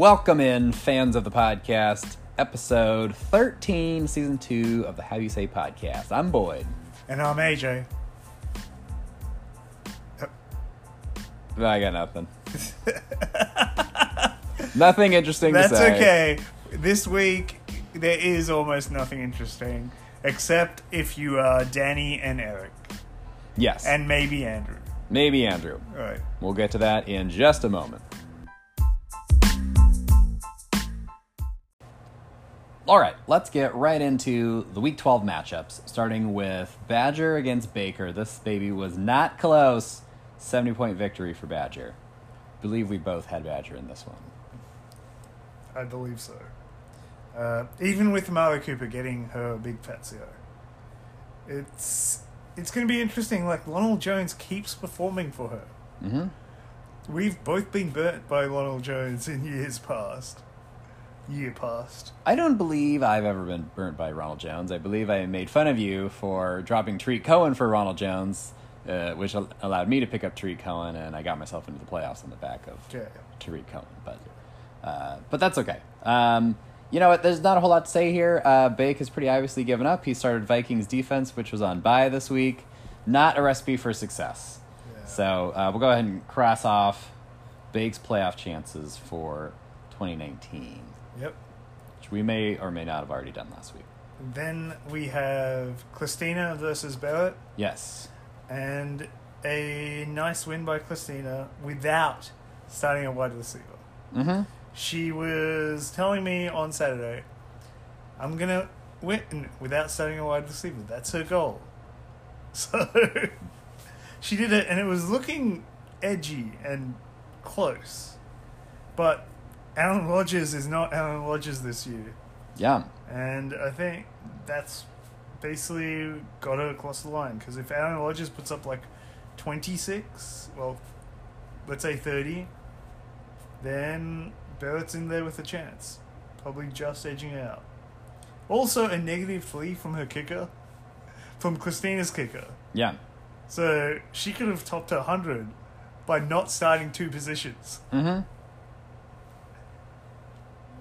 Welcome in, fans of the podcast, episode 13, season 2 of the How You Say podcast. I'm Boyd. And I'm AJ. I got nothing. nothing interesting That's to say. okay. This week, there is almost nothing interesting, except if you are Danny and Eric, Yes. and maybe Andrew. maybe Andrew. All right. We'll get to that in just a moment. All right, let's get right into the Week 12 matchups, starting with Badger against Baker. This baby was not close. 70 point victory for Badger. believe we both had Badger in this one. I believe so. Uh, even with Marla Cooper getting her big fat CO, it's it's going to be interesting. Like Lionel Jones keeps performing for her. hmm We've both been burnt by Lionel Jones in years past. Year past. I don't believe I've ever been burnt by Ronald Jones. I believe I made fun of you for dropping Tarik Cohen for Ronald Jones, uh, which al- allowed me to pick up Tarik Cohen, and I got myself into the playoffs on the back of Yeah. Tarik Cohen. But uh, but that's okay. Um, you know what? There's not a whole lot to say here. Uh, Bake has pretty obviously given up. He started Vikings defense, which was on bye this week. Not a recipe for success. Yeah. So uh, we'll go ahead and cross off Bake's playoff chances for 2019, Yep. which we may or may not have already done last week. Then we have Christina versus Barrett, Yes. and a nice win by Christina without starting a wide receiver. Mm-hmm. She was telling me on Saturday, I'm gonna win without starting a wide receiver. That's her goal. So she did it, and it was looking edgy and close. But Aaron Rodgers is not Alan Rodgers this year. Yeah. And I think that's basically got her across the line. Because if Aaron Rodgers puts up like 26, well, let's say 30, then Barrett's in there with a chance. Probably just edging it out. Also, a negative three from her kicker, from Christina's kicker. Yeah. So she could have topped her 100 by not starting two positions. Mm-hmm.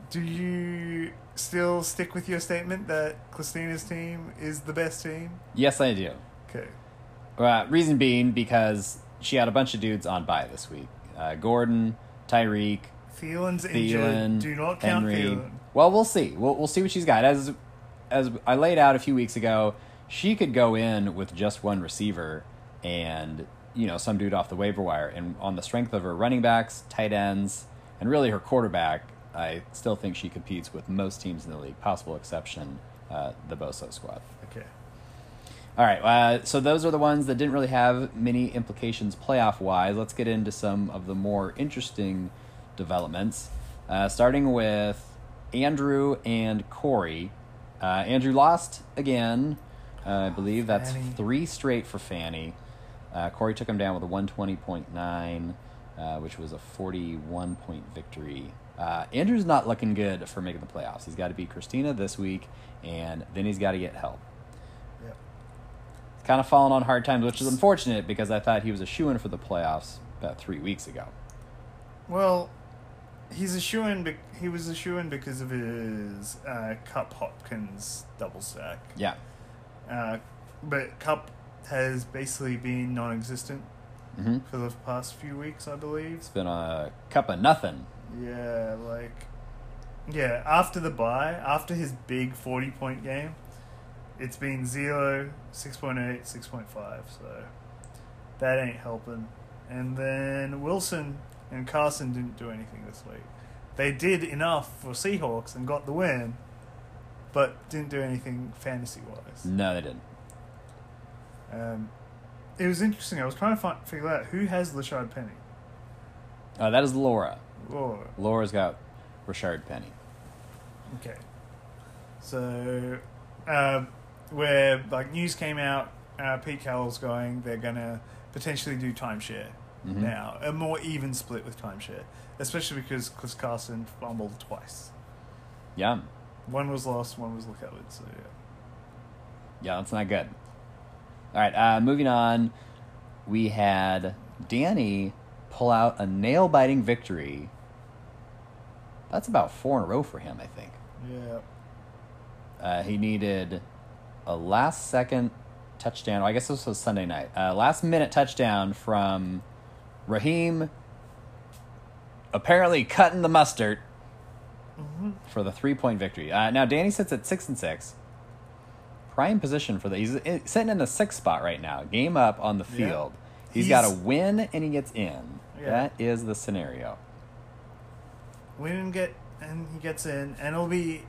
Do you still stick with your statement that Christina's team is the best team? Yes, I do. Okay. Uh, reason being because she had a bunch of dudes on bye this week. Uh, Gordon, Tyreek, Thielen's Thielen, injured. Do not count Henry. Thielen. Well, we'll see. We'll we'll see what she's got. As as I laid out a few weeks ago, she could go in with just one receiver and you know some dude off the waiver wire, and on the strength of her running backs, tight ends, and really her quarterback, I still think she competes with most teams in the league. Possible exception, uh, the Boso squad. Okay. All right, uh, so those are the ones that didn't really have many implications playoff wise. Let's get into some of the more interesting developments, uh, starting with Andrew and Corey. Uh, Andrew lost again. Uh, I believe that's Fanny. three straight for Fanny. Uh, Corey took him down with a 120.9, uh, which was a 41 point victory. Uh, Andrew's not looking good for making the playoffs. He's got to beat Christina this week, and then he's got to get help Yep. kind of fallen on hard times, which is unfortunate because I thought he was a shoe in for the playoffs about three weeks ago. Well, he's a shoe in. Be- he was a shoe in because of his uh, Cup Hopkins double stack. Yeah. Uh, but Cup has basically been non-existent hmm for the past few weeks, I believe. It's been a cup of nothing. Yeah, like yeah, after the bye, after his big 40 point game, it's been 0, 6.8, 6.5, so that ain't helping. And then Wilson and Carson didn't do anything this week. They did enough for Seahawks and got the win, but didn't do anything fantasy wise. No, they didn't. Um, it was interesting. I was trying to find, figure out who has Rashaad Penny. Uh, that is Laura. Or Laura's got Richard Penny. Okay. So, uh, where like news came out, uh, Pete Carroll's going. They're gonna potentially do timeshare Mhm. now, a more even split with timeshare, especially because Chris Carson fumbled twice. Yeah. One was lost, one was recovered. So yeah. Yeah, that's not good. All right, uh, moving on. We had Danny pull out a nail biting victory That's about four in a row for him, I think. Yeah. Uh, he needed a last second touchdown. I guess this was Sunday night. Uh, last minute touchdown from Raheem. Apparently cutting the mustard Mm-hmm. for the three point victory. Uh, now Danny sits at six and six. Prime position for the. He's sitting in the sixth spot right now. Game up on the Yeah. field. He's got a win and he gets in. Yeah. That is the scenario. Win and get and he gets in, and it'll be.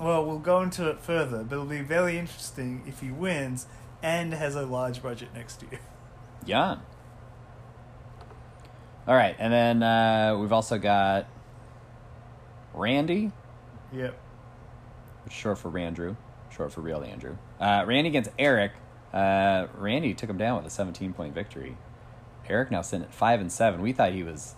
Well, we'll go into it further, but it'll be very interesting if he wins and has a large budget next year. Yeah. All right, and then uh, we've also got Randy, Yep. short for Randrew, short for real Andrew. Uh, Randy against Eric. Uh, Randy took him down with a 17 point victory. Eric now sitting at five and seven. We thought he was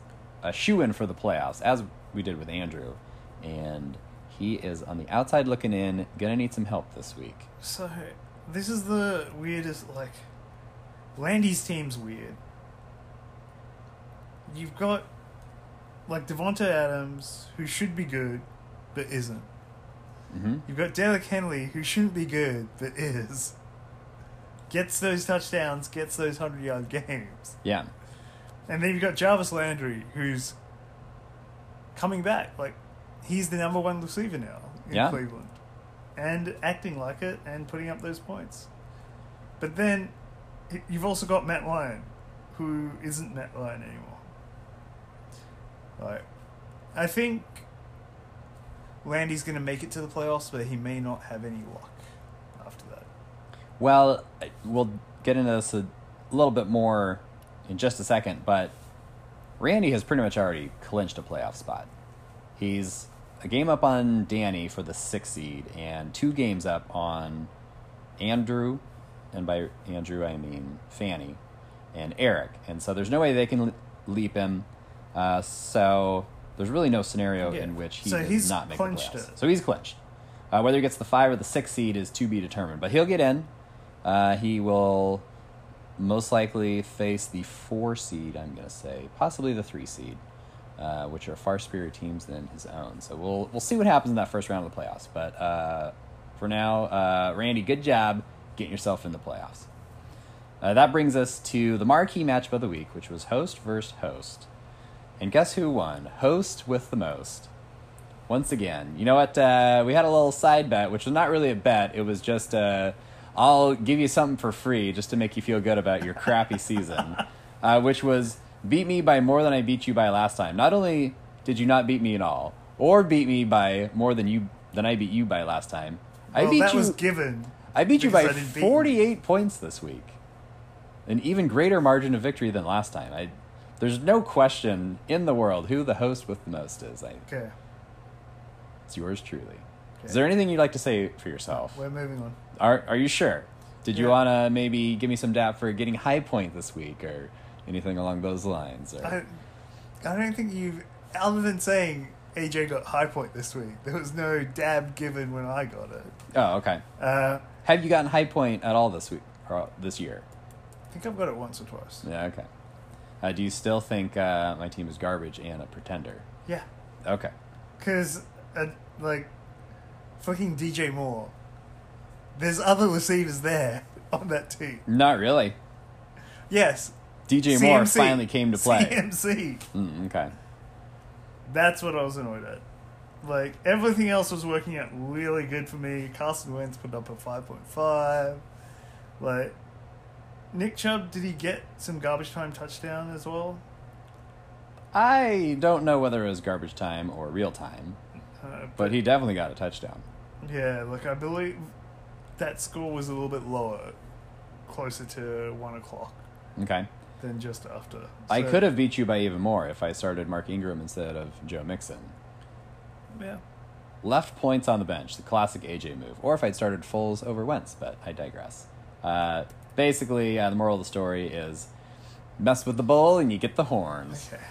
a shoe in for the playoffs, as we did with Andrew, and he is on the outside looking in. Gonna need some help this week. So, this is the weirdest. Like, Randy's team's weird. You've got like Davante Adams, who should be good, but isn't. hmm You've got Derrick Henry, who shouldn't be good, but is. Gets those touchdowns, gets those 100 yard games. Yeah, And then you've got Jarvis Landry, who's coming back. Like, he's the number one receiver now in Yeah. Cleveland. And acting like it and putting up those points. But then you've also got Matt Ryan, who isn't Matt Ryan anymore. Like, I think Randy's going to make it to the playoffs, but he may not have any luck after that. Well, we'll get into this a little bit more in just a second, but Randy has pretty much already clinched a playoff spot. He's a game up on Danny for the sixth seed, and two games up on Andrew, and by Andrew I mean Fanny, and Eric. And so there's no way they can leap him. Uh, so there's really no scenario Yeah. in which he So does he's not make the playoffs. it. So he's clinched. Uh, whether he gets the five or the six seed is to be determined, but he'll get in. Uh, he will most likely face the four seed. I'm going to say possibly the three seed, uh, which are far superior teams than his own. So we'll we'll see what happens in that first round of the playoffs. But uh, for now, uh, Randy, good job getting yourself in the playoffs. Uh, that brings us to the marquee matchup of the week, which was host versus host. And guess who won? Host with the most. Once again, you know what? Uh, we had a little side bet, which was not really a bet. It was just, uh, I'll give you something for free just to make you feel good about your crappy season, uh, which was beat me by more than I beat you by last time. Not only did you not beat me at all, or beat me by more than you than I beat you by last time, I well, beat that you. was given. I beat you by because I didn't beat you. 48 points this week. An even greater margin of victory than last time. I, there's no question in the world who the host with the most is. I, Okay, it's yours truly. Is there anything you'd like to say for yourself? we're moving on. Are Are you sure? Did you Yeah. want to maybe give me some dap for getting high point this week or anything along those lines? Or I, I don't think you've, other than saying AJ got high point this week, there was no dab given when I got it. oh, okay. Uh, Have you gotten high point at all this week or this year? I think I've got it once or twice. Yeah. Okay. Uh, do you still think uh, my team is garbage and a pretender? Yeah, Okay. because uh, like fucking DJ Moore, there's other receivers there on that team. Not really. Yes, DJ Moore finally came to play. CMC. Mm, okay. That's what I was annoyed at. Like everything else was working out really good for me. Carson Wentz put up a five point five. Like Nick Chubb, did he get some garbage time touchdown as well? I don't know whether it was garbage time or real time, Uh, but he definitely got a touchdown. yeah, like I believe that score was a little bit lower, closer to one o'clock Okay. than just after. I So, could have beat you by even more if I started Mark Ingram instead of Joe Mixon. Yeah. Left points on the bench, the classic AJ move, or if I'd started Foles over Wentz, but I digress. Uh, basically, uh, the moral of the story is mess with the bull and you get the horns. Okay.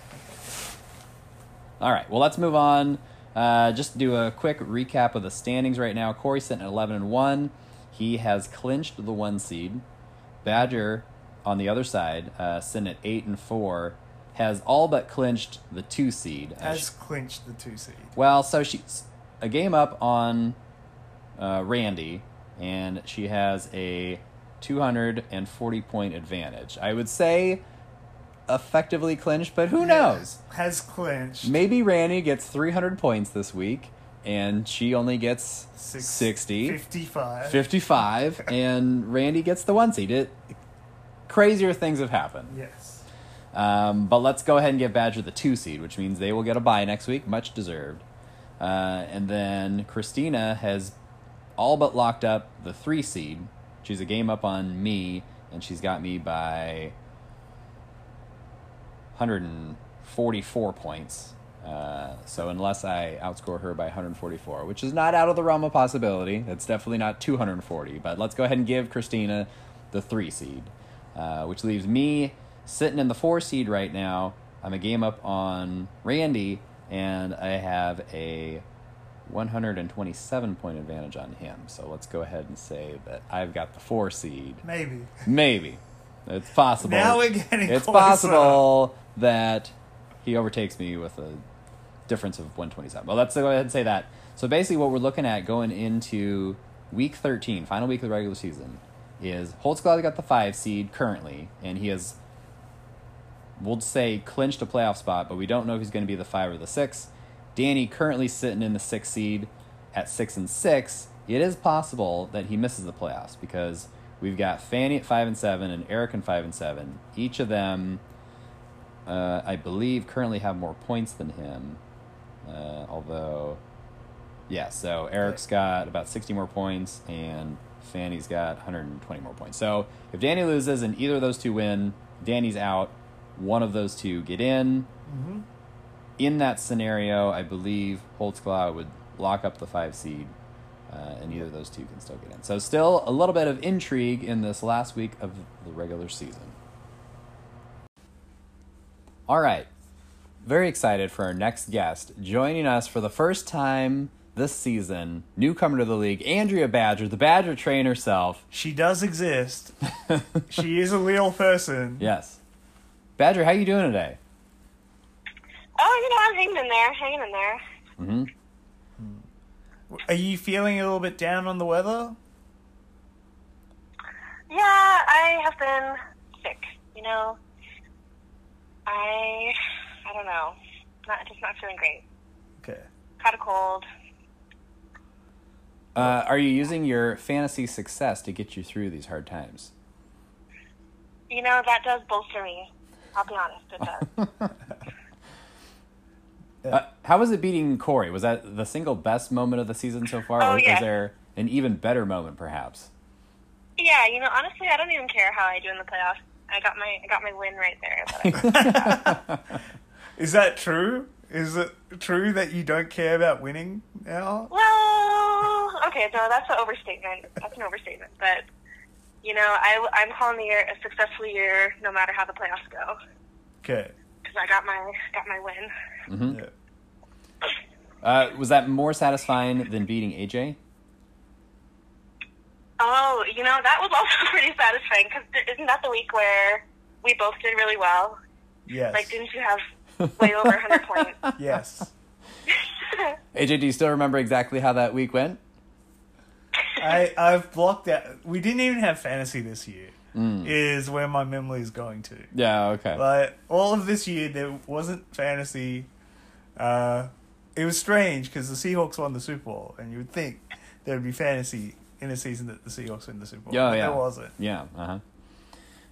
All right, well, let's move on. Uh, just do a quick recap of the standings right now. Corey's sitting at 11 and 1. He has clinched the one seed. Badger on the other side, uh, sitting at 8 and 4. has all but clinched the two seed. as Has clinched the two seed. well, so she's a game up on uh, Randy, and she has a 240 point advantage. I would say effectively clinched, but who knows? Has clinched. Maybe Randy gets 300 points this week, and she only gets Six- 60, 55. 55, and Randy gets the one seed. It, crazier things have happened. Yes. Um, but let's go ahead and give Badger the two seed, which means they will get a bye next week, much deserved. Uh, and then Christina has all but locked up the three seed. She's a game up on me, and she's got me by 144 points. Uh, so unless I outscore her by 144, which is not out of the realm of possibility, it's definitely not 240. But let's go ahead and give Christina the three seed, uh, which leaves me sitting in the four seed right now. I'm a game up on Randy, and I have a 127 point advantage on him. So let's go ahead and say that I've got the four seed. Maybe. Maybe. It's possible. Now we're getting It's closer. possible that he overtakes me with a difference of 127. Well, let's go ahead and say that. So basically, what we're looking at going into week 13, final week of the regular season, is Holtzclaw got the five seed currently, and he has, we'll say, clinched a playoff spot, but we don't know if he's going to be the five or the six. Danny currently sitting in the six seed at six and six. It is possible that he misses the playoffs because we've got Fanny at five and seven and Eric and five and seven. Each of them, uh, I believe, currently have more points than him. Uh, although, yeah, so Eric's got about 60 more points and Fanny's got 120 more points. So if Danny loses and either of those two win, Danny's out. One of those two get in. hmm In that scenario, I believe Holtzclaw would lock up the five seed, uh, and either of those two can still get in. So still a little bit of intrigue in this last week of the regular season. All right. Very excited for our next guest. Joining us for the first time this season, newcomer to the league, Andrea Badger, the Badger train herself. She does exist. she is a real person. Yes. Badger, how you doing today? Oh, you know, I'm hanging in there, hanging in there. Mm-hmm. Are you feeling a little bit down on the weather? Yeah, I have been sick. You know, I, I don't know, not just not feeling great. Okay. Caught a cold. Uh, are you using your fantasy success to get you through these hard times? You know, that does bolster me. I'll be honest, it does. Uh, how was it beating Corey? Was that the single best moment of the season so far? Oh, or yeah. is there an even better moment, perhaps? yeah, you know, honestly, I don't even care how I do in the playoffs. I got my, I got my win right there. But I, Is that true? Is it true that you don't care about winning now? well, okay, no, that's an overstatement. That's an overstatement. But you know, I, I'm calling the year a successful year, no matter how the playoffs go, Okay. because I got my, got my win. hmm Yeah. Uh, was that more satisfying than beating AJ? Oh, you know, that was also pretty satisfying because isn't that the week where we both did really well? Yes. Like, didn't you have way over 100 points? yes. AJ, do you still remember exactly how that week went? I I've blocked out. We didn't even have fantasy this year. Mm. Is where my memory is going to. Yeah, okay. Like all of this year, there wasn't fantasy. Uh, it was strange because the Seahawks won the Super Bowl, and you would think there would be fantasy in a season that the Seahawks win the Super Bowl. Yeah, yeah. there wasn't. Yeah, uh-huh.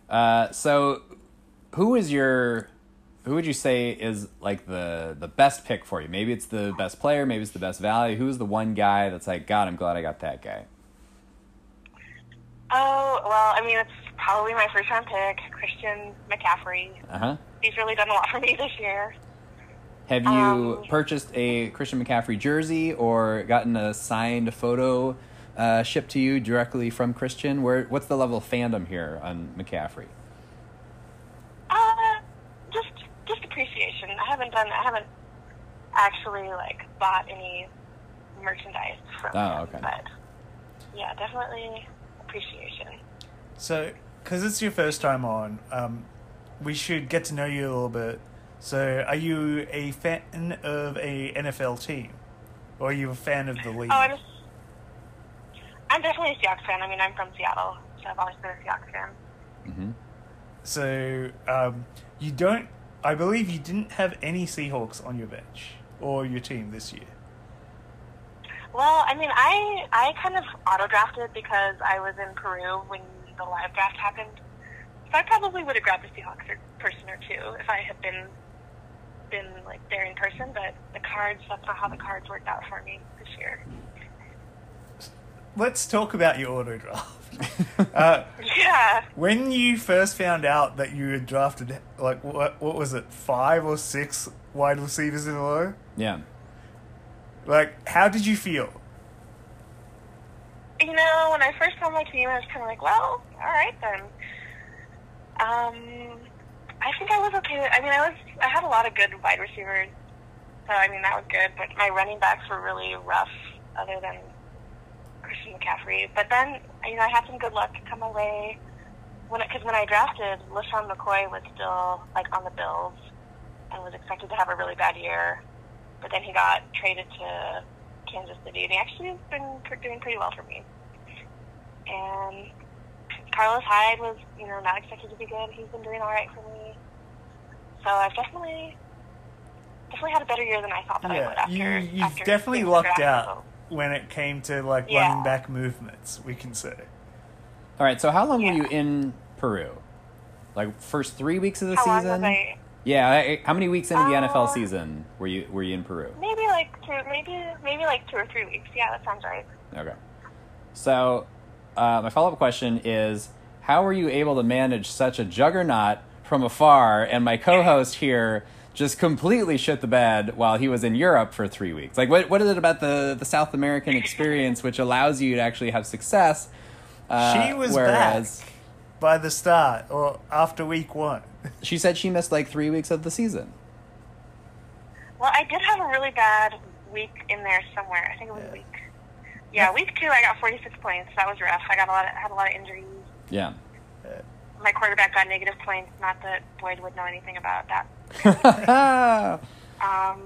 Uh So, who is your, who would you say is like the the best pick for you? Maybe it's the best player, maybe it's the best value. Who's the one guy that's like, God, I'm glad I got that guy? oh, well, I mean, it's probably my first round pick, Christian McCaffrey. Uh huh. He's really done a lot for me this year. Have you Um, purchased a Christian McCaffrey jersey or gotten a signed photo uh, shipped to you directly from Christian? Where what's the level of fandom here on McCaffrey? Uh, just, just appreciation. I haven't done, I haven't actually, like, bought any merchandise from Oh, him, okay. But, yeah, definitely appreciation. So, because it's your first time on, um, we should get to know you a little bit. So, are you a fan of a NFL team, or are you a fan of the league? Oh, I'm, I'm definitely a Seahawks fan. I mean, I'm from Seattle, so I've always been a Seahawks fan. hmm So, um, you don't. I believe you didn't have any Seahawks on your bench or your team this year. Well, I mean, I I kind of auto drafted because I was in Peru when the live draft happened. So I probably would have grabbed a Seahawks or- person or two if I had been been like there in person. But the cards, that's not how the cards worked out for me this year. Let's talk about your auto draft. uh, Yeah. when you first found out that you had drafted, like, what, what was it, five or six wide receivers in a row? Yeah. Like, how did you feel? You know, when I first saw my team, I was kind of like, well, all right then. Um, I think I was okay. I mean, I was I had a lot of good wide receivers, so I mean that was good. But my running backs were really rough, other than Christian McCaffrey. But then, you know, I had some good luck come my way. When because when I drafted, LeSean McCoy was still like on the Bills and was expected to have a really bad year, but then he got traded to Kansas City, and he actually has been doing pretty well for me. And Carlos Hyde was, you know, not expected to be good. He's been doing all right for me. So I've definitely, definitely had a better year than I thought that I would after. you, you've after definitely lucked out when it came to, like, Yeah. running back movements, we can say. All right. So how long were you in Peru? Like first three weeks of the How long season? was I? Yeah. I- How many weeks into the Uh, NFL season were you were you in Peru? Maybe like two, maybe maybe like two or three weeks. Yeah, that sounds right. Okay. So, uh, my follow up question is How were you able to manage such a juggernaut from afar and my co host here just completely shit the bed while he was in Europe for three weeks? Like, what, what is it about the, the South American experience which allows you to actually have success? Uh, she was whereas back by the start or after week one. she said she missed like three weeks of the season. Well, I did have a really bad week in there somewhere. I think it was Yeah. week. Yeah, week two I got 46 points. That was rough. I got a lot. Of, had a lot of injuries. Yeah. My quarterback got negative points. Not that Boyd would know anything about that. Um,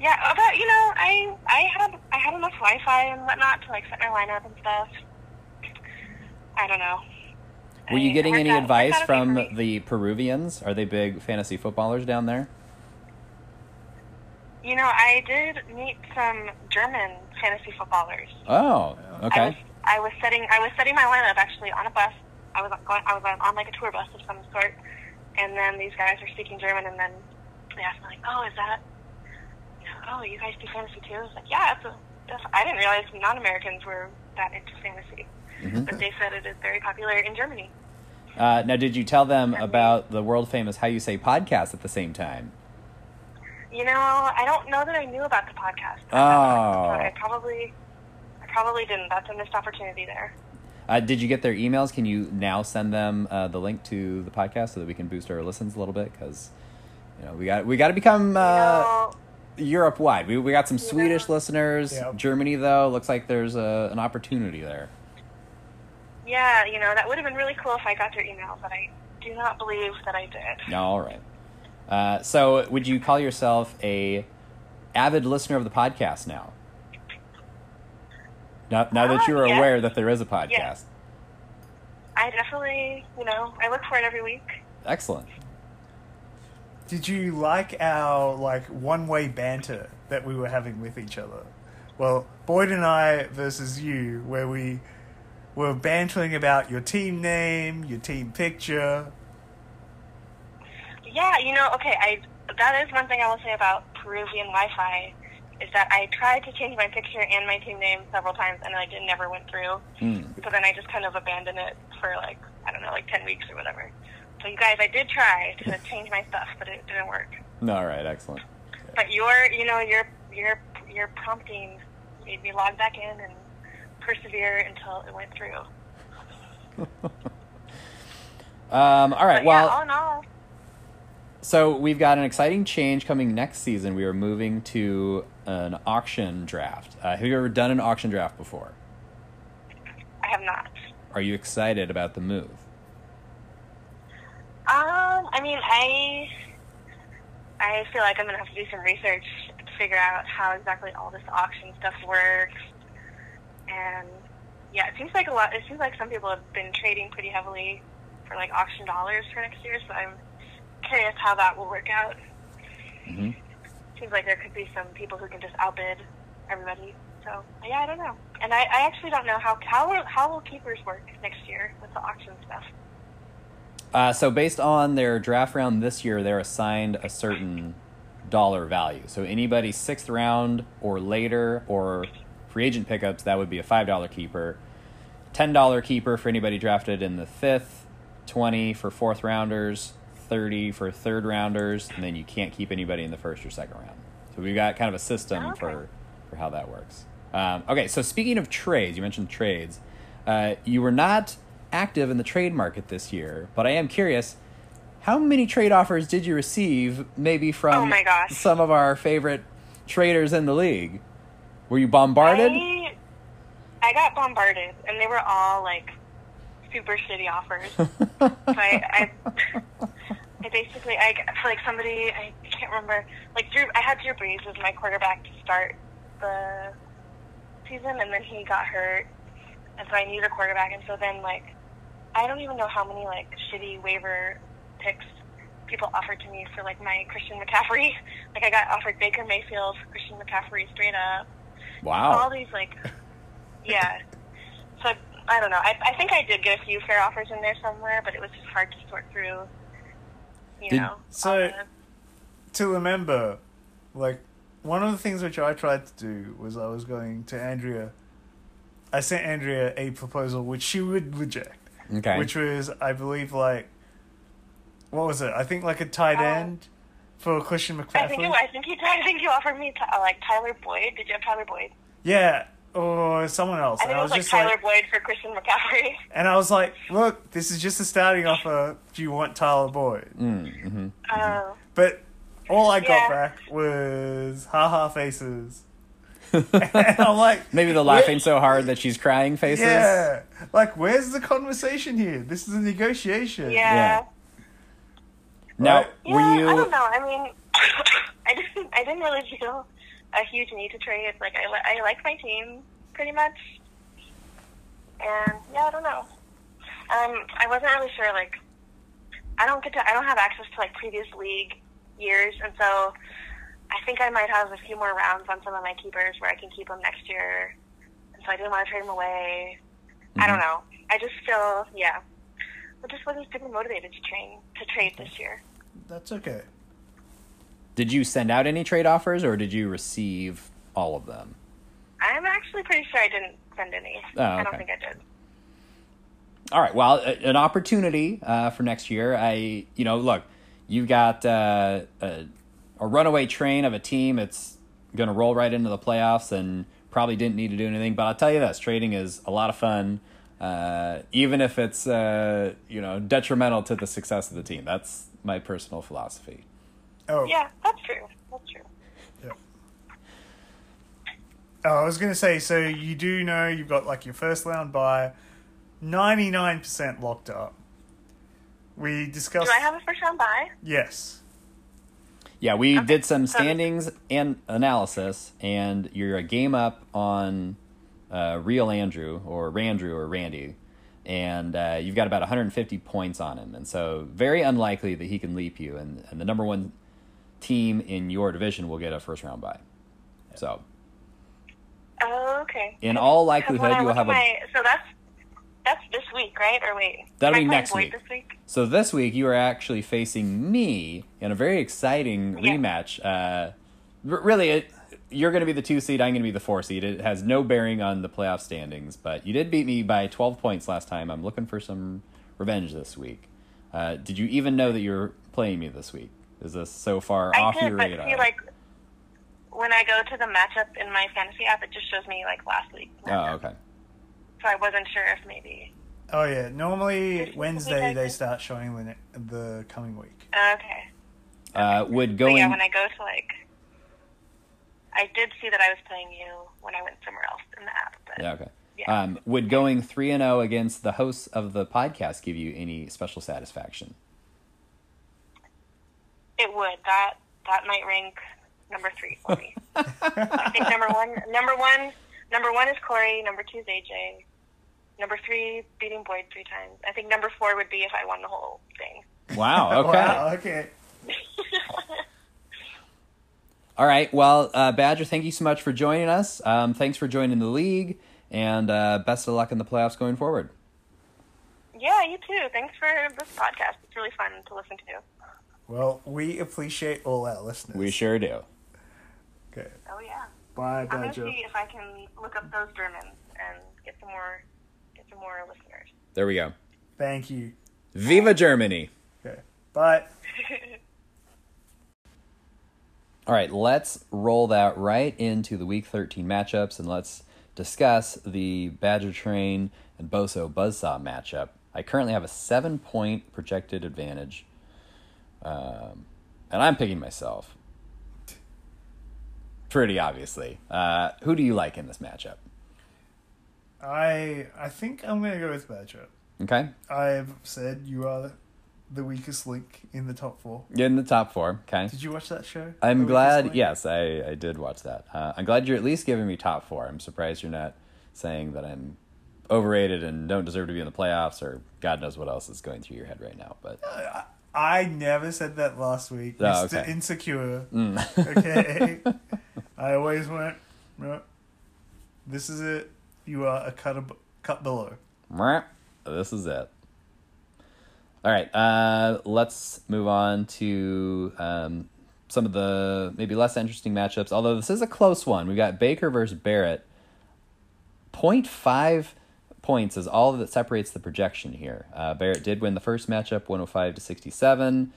yeah, but you know, I I had I had enough Wi-Fi and whatnot to like set my lineup and stuff. I don't know. Were you getting any out- advice worked out okay from the Peruvians? Are they big fantasy footballers down there? You know, I did meet some German fantasy footballers. Oh, I okay. was I was setting I was setting my lineup actually on a bus. I was going I was on, on like a tour bus of some sort, and then these guys are speaking German, and then they asked me like, "Oh, is that? You know, oh, you guys do fantasy too?" I was like, "Yeah, it's a, that's, I didn't realize non-Americans were that into fantasy, Mhm. but they said it is very popular in Germany." Uh, now, did you tell them about the world famous How You Say podcast at the same time? You know, I don't know that I knew about the podcast. Oh. I probably I probably didn't. That's a missed opportunity there. Uh, did you get their emails? Can you now send them uh, the link to the podcast so that we can boost our listens a little bit? Because you know we got we got to become uh, you know, Europe wide. We we got some Yeah. Swedish listeners. Yep. Germany though looks like there's a, an opportunity there. Yeah, you know, that would have been really cool if I got their email, but I do not believe that I did. No, all right. Uh, so, would you call yourself a avid listener of the podcast now? Now, now that Uh, you are yeah. aware that there is a podcast. Yeah. I definitely, you know, I look for it every week. Excellent. Did you like our like one-way banter that we were having with each other? Well, Boyd and I versus you, where we were bantering about your team name, your team picture. Yeah, you know, okay, I that is one thing I will say about Peruvian Wi-Fi is that I tried to change my picture and my team name several times, and I did never went through. Hmm. So then I just kind of abandoned it for like I don't know, like ten weeks or whatever. So you guys, I did try to change my stuff, but it didn't work. All right, excellent. But your, you know, your your your prompting made me log back in and persevere until it went through. Um, all right, But well, yeah, all in all, so we've got an exciting change coming next season. We are moving to an auction draft. Uh, have you ever done an auction draft before? I have not. Are you excited about the move? Um, I mean, I I feel like I'm gonna have to do some research to figure out how exactly all this auction stuff works. And yeah, it seems like a lot. It seems like some people have been trading pretty heavily for like auction dollars for next year. So I'm curious how that will work out. hmm Seems like there could be some people who can just outbid everybody. So yeah, I don't know. And I, I actually don't know how how will, how will keepers work next year with the auction stuff. Uh, so based on their draft round this year, they're assigned a certain dollar value. So anybody sixth round or later or free agent pickups, that would be a five dollar keeper. Ten dollar keeper for anybody drafted in the fifth, twenty for fourth rounders, thirty for third rounders, and then you can't keep anybody in the first or second round. So we've got kind of a system Okay. for for how that works. Um, okay, so speaking of trades, you mentioned trades. Uh, you were not active in the trade market this year, but I am curious. How many trade offers did you receive, maybe from Oh my gosh. some of our favorite traders in the league? Were you bombarded? I, I got bombarded, and they were all like super shitty offers. so I, I, I basically, I like somebody, I can't remember, like Drew. I had Drew Brees as my quarterback to start the season, and then he got hurt, and so I needed a quarterback, and so then like, I don't even know how many like shitty waiver picks people offered to me for like my Christian McCaffrey. Like I got offered Baker Mayfield, Christian McCaffrey straight up Wow. all these like yeah so i don't know I, I think i did get a few fair offers in there somewhere but it was just hard to sort through you Did- know so- the- to remember, like one of the things which I tried to do was I was going to Andrea. I sent Andrea a proposal which she would reject, Okay. which was I believe like what was it? I think like a tight Oh. end for Christian McCaffrey. i think McCaffrey. you, i think you i think you offered me uh, like tyler boyd did you have tyler boyd Yeah, or someone else. i think and it I was was like just tyler like, boyd for christian mccaffrey and I was like, look, this is just a starting offer. Do you want Tyler Boyd? Mm, hmm uh, But all I got Yeah. back was ha ha faces. and I'm like, Maybe the laughing so hard that she's crying faces. Yeah. Like, where's the conversation here? This is a negotiation. yeah Now, Right. yeah, were I you? don't know. I mean, I didn't. I didn't really feel a huge need to trade. It's Like I, li- I like my team pretty much, and yeah, I don't know. Um, I wasn't really sure. Like, I don't get to. I don't have access to like previous league years, and so I think I might have a few more rounds on some of my keepers where I can keep them next year. And so I didn't want to trade them away. I don't Mhm. know. I just feel yeah. I just wasn't super motivated to train to trade this year. That's okay. Did you send out any trade offers, or did you receive all of them? I'm actually pretty sure I didn't send any. Oh, I don't think I did. All right. Well, an opportunity uh, for next year. I, you know, look, you've got uh, a, a runaway train of a team. It's going to roll right into the playoffs, and probably didn't need to do anything. But I'll tell you this: trading is a lot of fun, uh, even if it's uh, you know detrimental to the success of the team. That's my personal philosophy. Oh, Yeah, that's true. That's true. oh, I was going to say, so you do know you've got like your first round by 99% locked up. We discussed. Do I have a first round bye? Yes. Yeah, we Okay. did some So- standings and analysis, and you're a game up on uh, Real Andrew or Randrew or Randy, and uh, you've got about 150 points on him, and so very unlikely that he can leap you, and, and the number one team in your division will get a first round bye. So Oh, okay. in all likelihood, you'll have a. my, so that's that's this week, right? Or wait, That'll be next week. This week. So this week you are actually facing me in a very exciting Yeah. rematch. Uh, really, it, you're going to be the two seed. I'm going to be the four seed. It has no bearing on the playoff standings, but you did beat me by 12 points last time. I'm looking for some revenge this week. Uh, did you even know that you're playing me this week? Is this so far I off did, your but radar? see, like when I go to the matchup in my fantasy app, it just shows me like last week. oh, okay. So I wasn't sure if maybe. Oh, yeah. Normally, Wednesday, they start showing the, the coming week. Okay. Uh, would But going yeah, when I go to like, I did see that I was playing you when I went somewhere else in the app. But yeah, okay. Yeah. Um, would going three and zero against the hosts of the podcast give you any special satisfaction? It would. That that might rank number three for me. I think number one, number one, number one is Corey. Number two is AJ. Number three, beating Boyd three times. I think number four would be if I won the whole thing. Wow. Okay. Wow, okay. All right. Well, uh, Badger, thank you so much for joining us. Um, thanks for joining the league, and uh, best of luck in the playoffs going forward. Yeah, you too. Thanks for this podcast. It's really fun to listen to. Well, we appreciate all our listeners. We sure do. Okay. Oh yeah. Bye, I'm gonna Badger. see if I can look up those Germans and get some more, get some more listeners. There we go. Thank you. Viva Germany. Okay. Bye. All right, let's roll that right into the Week 13 matchups and let's discuss the Badger Train and Boso Buzzsaw matchup. I currently have a seven point projected advantage, um, and I'm picking myself. Pretty obviously. Uh, who do you like in this matchup? I I think I'm gonna go with Badger. Okay, I've said you are the weakest link in the top four. Yeah, in the top four. Okay, Did you watch that show? I'm The glad. Yes, I, I did watch that. Uh, I'm glad you're at least giving me top four. I'm surprised you're not saying that I'm overrated and don't deserve to be in the playoffs or God knows what else is going through your head right now. But I, I never said that last week. Oh, Mr. okay. Insecure. mm. Okay. I always went. No, this is it. You are a cut ab- cut below. This is it. All right, uh, let's move on to um, some of the maybe less interesting matchups. Although this is a close one, we've got Baker versus Barrett. 0.5 points is all that separates the projection here. Uh, Barrett did win the first matchup, 105 to 67.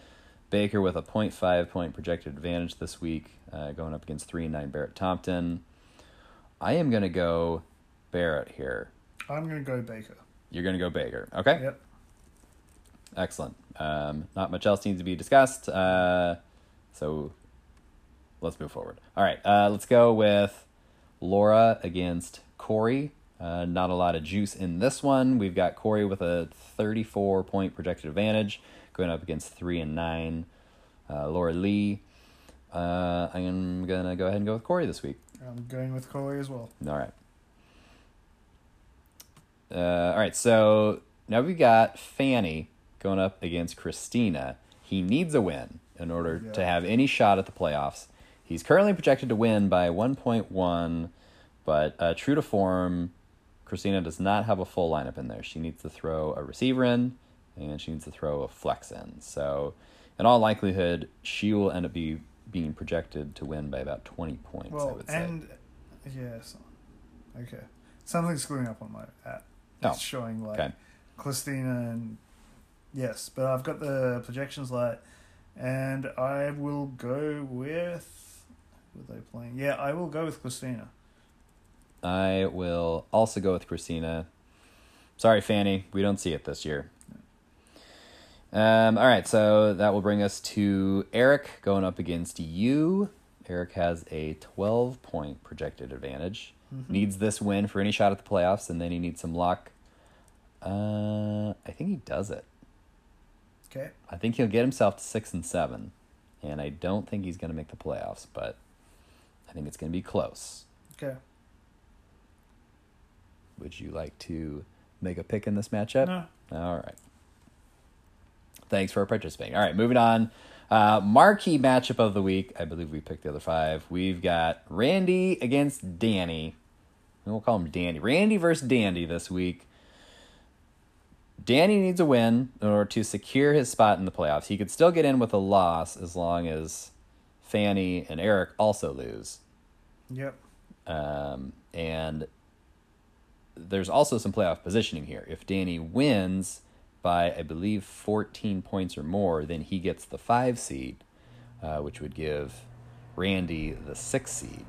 Baker with a 0.5 point projected advantage this week, uh, going up against 3 and 9 Barrett Tompton. I am going to go Barrett here. I'm gonna go Baker. You're going to go Baker. Okay. Yep. Excellent. Um, not much else needs to be discussed. Uh, so let's move forward. All right. Uh, let's go with Laura against Corey. Uh, not a lot of juice in this one. We've got Corey with a 34 point projected advantage going up against 3 and 9. Uh, Laura Lee. Uh, I'm going to go ahead and go with Corey this week. I'm going with Corey as well. All right. Uh, all right, so now we've got Fanny going up against Christina. He needs a win in order to have any shot at the playoffs. He's currently projected to win by 1.1, but uh, true to form, Christina does not have a full lineup in there. She needs to throw a receiver in, and she needs to throw a flex in. So, in all likelihood, she will end up be, being projected to win by about 20 points, I Well, would say. and yes, okay. Something's screwing up on my app. Oh, It's showing like okay. Christina and yes, but I've got the projections light, and I will go with. Who are they playing? Yeah, I will go with Christina. I will also go with Christina. Sorry, Fanny, we don't see it this year. Um, all right, so that will bring us to Eric going up against you. Eric has a 12 point projected advantage. Needs this win for any shot at the playoffs, and then he needs some luck. Uh, I think he does it. Okay. I think he'll get himself to six and seven, and I don't think he's going to make the playoffs, but I think it's going to be close. Okay. Would you like to make a pick in this matchup? No. All right. Thanks for participating. All right, moving on. Uh, marquee matchup of the week. I believe we picked the other five. We've got Randy against Danny. We'll call him Danny. Randy versus Dandy this week. Danny needs a win in order to secure his spot in the playoffs. He could still get in with a loss as long as Fanny and Eric also lose. Yep. Um, and there's also some playoff positioning here. If Danny wins by, I believe, 14 points or more, then he gets the five seed, uh, which would give Randy the six seed.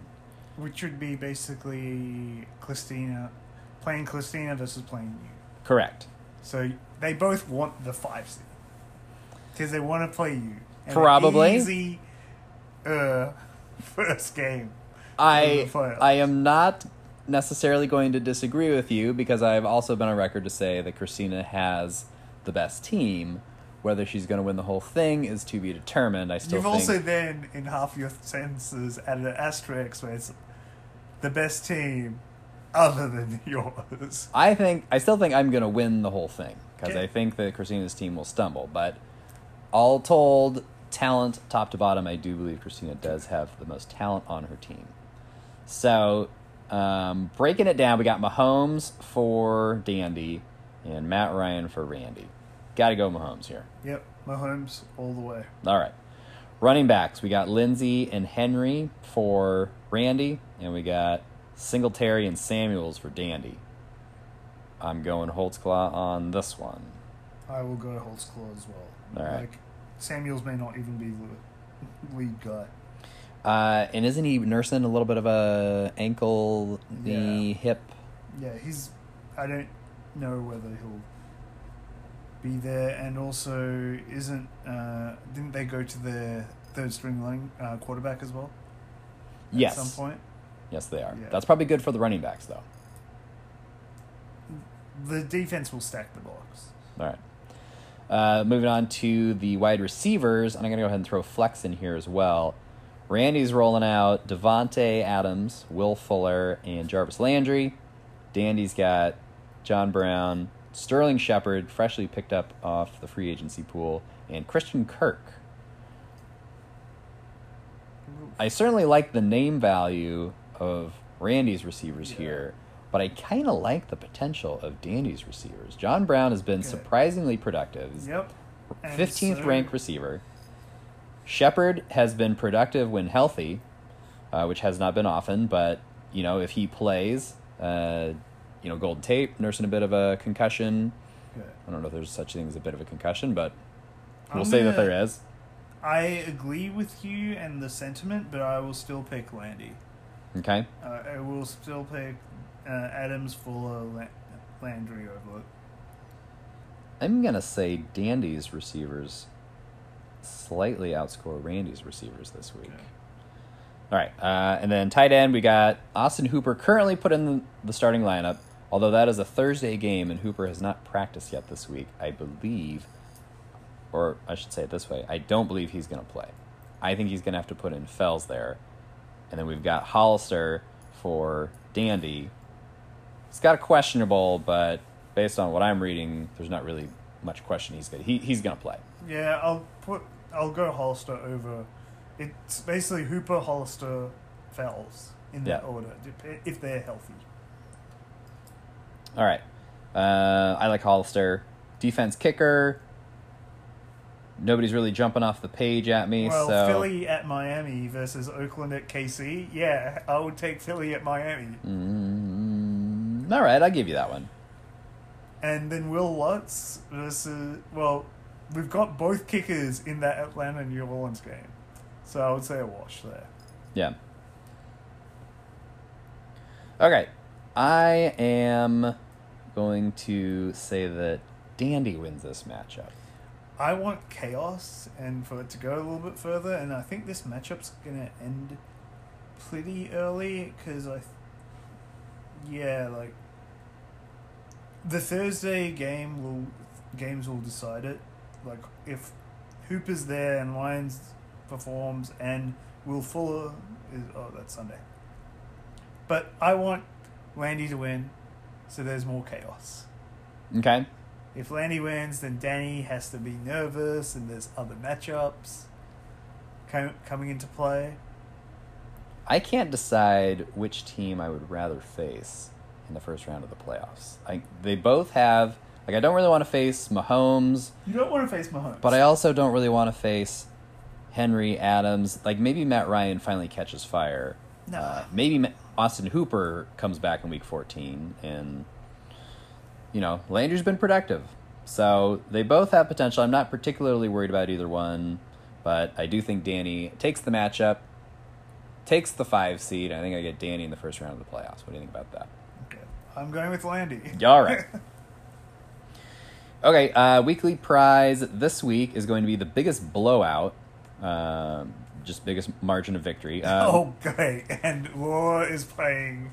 Which would be basically Christina playing Christina versus playing you. Correct. So they both want the five seed because they want to play you. And an Probably. easy uh, first game. I. I am not necessarily going to disagree with you because I've also been on record to say that Christina has the best team, Whether she's going to win the whole thing is to be determined. I still You've think. also then, in half your sentences, added an asterisk where it's the best team other than yours. I think I still think I'm going to win the whole thing because Okay. I think that Christina's team will stumble. But all told, talent top to bottom, I do believe Christina does have the most talent on her team. So um, breaking it down, we got Mahomes for Dandy and Matt Ryan for Randy. Got to go Mahomes here. Yep, Mahomes all the way. All right. Running backs, we got Lindsay and Henry for Randy, and we got Singletary and Samuels for Dandy. I'm going Holtzclaw on this one. I will go to Holtzclaw as well. All right. Like, Samuels may not even be the lead guy. Uh, and isn't he nursing a little bit of a ankle, knee, Yeah. hip? Yeah, he's. I don't know whether he'll be there, and also isn't. Uh, didn't they go to their third string line uh, quarterback as well? Yes. At Yes. some point. Yes, they are. Yeah. That's probably good for the running backs, though. The defense will stack the box. All right. Uh, moving on to the wide receivers, and I'm going to go ahead and throw Flex in here as well. Randy's rolling out Davante Adams, Will Fuller, and Jarvis Landry. Dandy's got John Brown, Sterling Shepard, freshly picked up off the free agency pool, and Christian Kirk. I certainly like the name value of Randy's receivers Yeah. here, but I kind of like the potential of Dandy's receivers. John Brown has been surprisingly productive. He's Yep. 15th so- ranked receiver. Shepard has been productive when healthy, uh, which has not been often, but you know if he plays, uh, you know Golden Tate nursing a bit of a concussion. Okay. I don't know if there's such a thing as a bit of a concussion, but we'll say that there is. I agree with you and the sentiment, but I will still pick Landy. Okay. Uh, I will still pick uh, Adams, Fuller, La- Landry over. I'm gonna say Dandy's receivers slightly outscore Randy's receivers this week. Okay. All right, uh, and then tight end we got Austin Hooper currently put in the, starting lineup. Although that is a Thursday game and Hooper has not practiced yet this week, I believe, or I should say it this way, I don't believe he's going to play. I think he's going to have to put in Fells there, and then we've got Hollister for Dandy. He's got a questionable, but based on what I'm reading, there's not really much question he's good. He he's going to play. Yeah, I'll put. I'll go Hollister over. It's basically Hooper, Hollister, Fells in that Yeah. order if they're healthy. All right. Uh, I like Hollister. Defense kicker. Nobody's really jumping off the page at me. Well, so Philly at Miami versus Oakland at KC. Yeah, I would take Philly at Miami. Mm, all right, I'll give you that one. And then Will Lutz versus. Well, we've got both kickers in that Atlanta New Orleans game. So I would say a wash there. Yeah. Okay. I am going to say that Dandy wins this matchup. I want chaos and for it to go a little bit further, and I think this matchup's gonna end pretty early because I, yeah, like the Thursday game will games will decide it. Like if Hooper's there and Lyons performs and Will Fuller is oh that's Sunday. But I want Landy to win, so there's more chaos. Okay. If Landy wins, then Danny has to be nervous, and there's other matchups com- coming into play. I can't decide which team I would rather face in the first round of the playoffs. I, they both have like I don't really want to face Mahomes, You don't want to face Mahomes, but I also don't really want to face Henry Adams. Like maybe Matt Ryan finally catches fire. No. Uh, maybe Ma- Austin Hooper comes back in Week 14, and you know Landry's been productive, so they both have potential. I'm not particularly worried about either one, but I do think Danny takes the matchup, takes the five seed. I think I get Danny in the first round of the playoffs. What do you think about that? Okay. I'm going with Landy. All right. Okay, uh, weekly prize this week is going to be the biggest blowout, um, just biggest margin of victory. Um, oh, great! And Laura is playing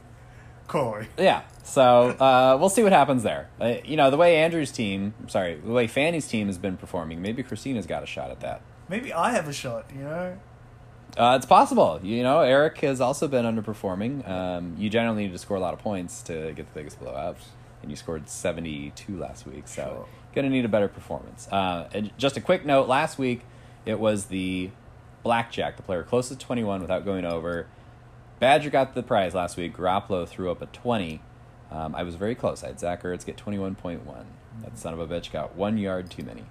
Corey. Yeah. So uh, we'll see what happens there. Uh, you know, the way Andrew's team, sorry, the way Fanny's team has been performing, maybe Christina's got a shot at that. Maybe I have a shot, you know? Uh, it's possible. You know, Eric has also been underperforming. Um, you generally need to score a lot of points to get the biggest blowout, and you scored 72 last week, so Sure. going to need a better performance. Uh, and just a quick note last week, it was the blackjack, the player closest to 21 without going over. Badger got the prize last week. Garoppolo threw up a 20. Um, I was very close. I had Zach Ertz get 21.1. That son of a bitch got one yard too many.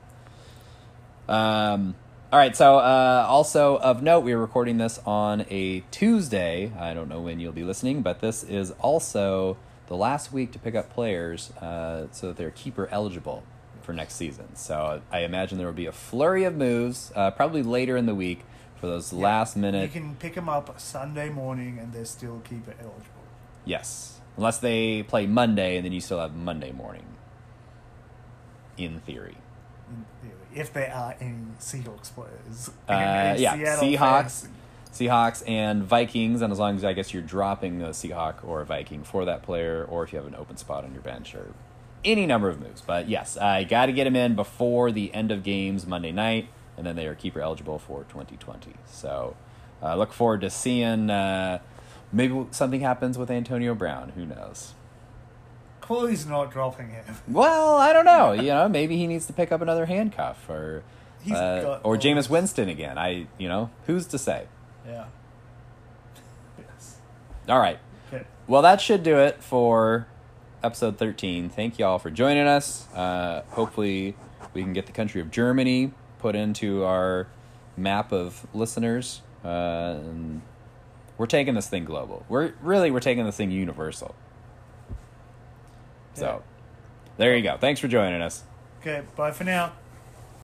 Um, all right, so uh, also of note, we are recording this on a Tuesday. I don't know when you'll be listening, but this is also the last week to pick up players uh, so that they're keeper eligible for next season. So I imagine there will be a flurry of moves, uh, probably later in the week, for those last minute. You can pick them up Sunday morning and they're still keeper eligible. Yes, unless they play Monday, and then you still have Monday morning. In theory. in theory, If there are any Seahawks players. Uh, yeah, Seattle Seahawks, fans. Seahawks, and Vikings, and as long as I guess you're dropping a Seahawk or a Viking for that player, or if you have an open spot on your bench, or any number of moves. But yes, I got to get him in before the end of games Monday night, and then they are keeper eligible for 2020. So uh, look forward to seeing. Uh, maybe something happens with Antonio Brown. Who knows? Chloe's not dropping him. Well, I don't know. You know, maybe he needs to pick up another handcuff, or uh, or Jameis Winston again. I, you know, who's to say? Yeah. Yes. All right. Okay. Well, that should do it for episode 13. Thank you all for joining us. Uh, hopefully, we can get the country of Germany put into our map of listeners. Uh, and we're taking this thing global. We're really we're taking this thing universal. So, there you go. Thanks for joining us. Okay. Bye for now.